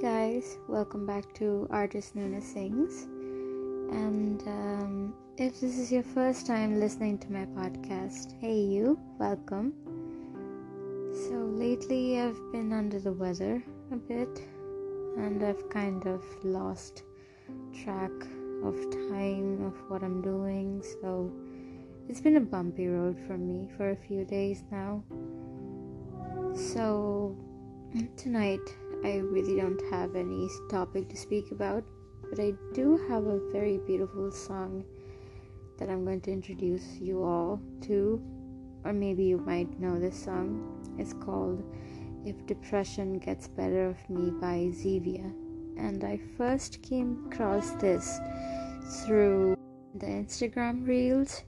guys, welcome back to Artist Nuna Sings. And um, if this is your first time listening to my podcast, hey you, welcome. So lately I've been under the weather a bit and I've kind of lost track of time of what I'm doing. So it's been a bumpy road for me for a few days now. So tonight I really don't have any topic to speak about, but I do have a very beautiful song that I'm going to introduce you all to, or maybe you might know this song. It's called If Depression Gets Better of Me by Zevia. And I first came across this through the Instagram reels,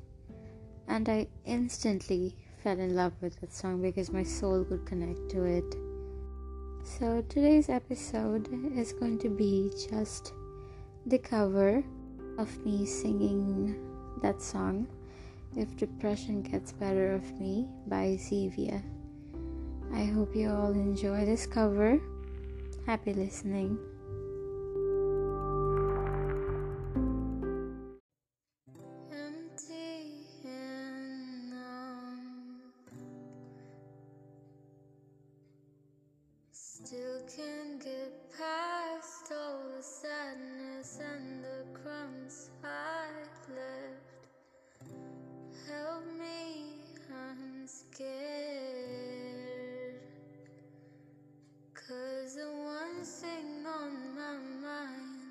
and I instantly fell in love with that song because my soul could connect to it so, today's episode is going to be just the cover of me singing that song, If Depression Gets Better of Me by Zevia. I hope you all enjoy this cover. Happy listening. Thing on my mind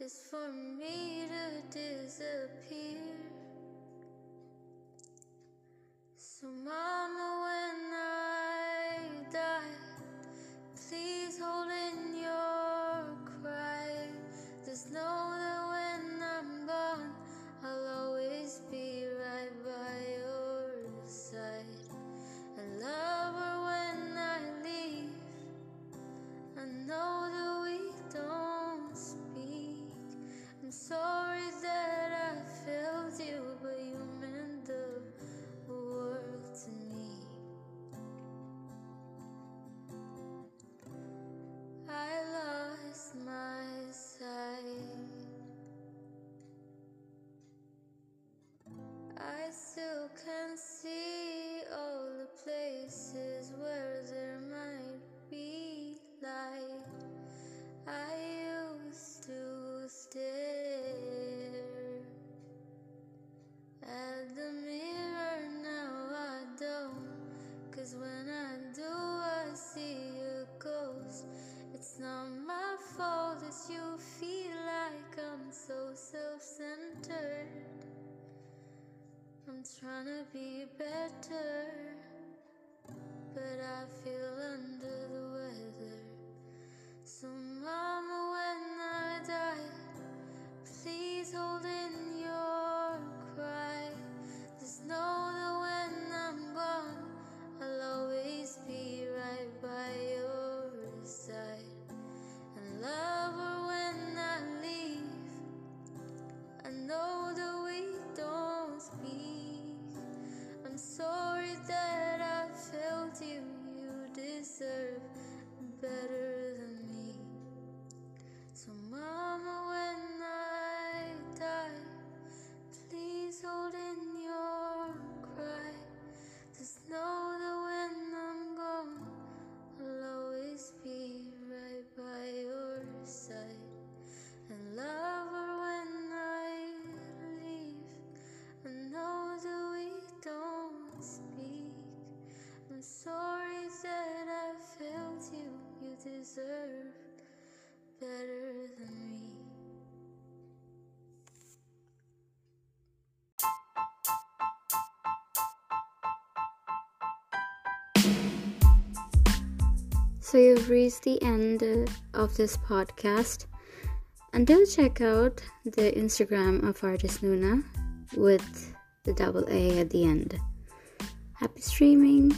is for me to disappear. So, Mama, Trying to be better, but I feel under So, you've reached the end uh, of this podcast. And do check out the Instagram of Artist Nuna with the double A at the end. Happy streaming!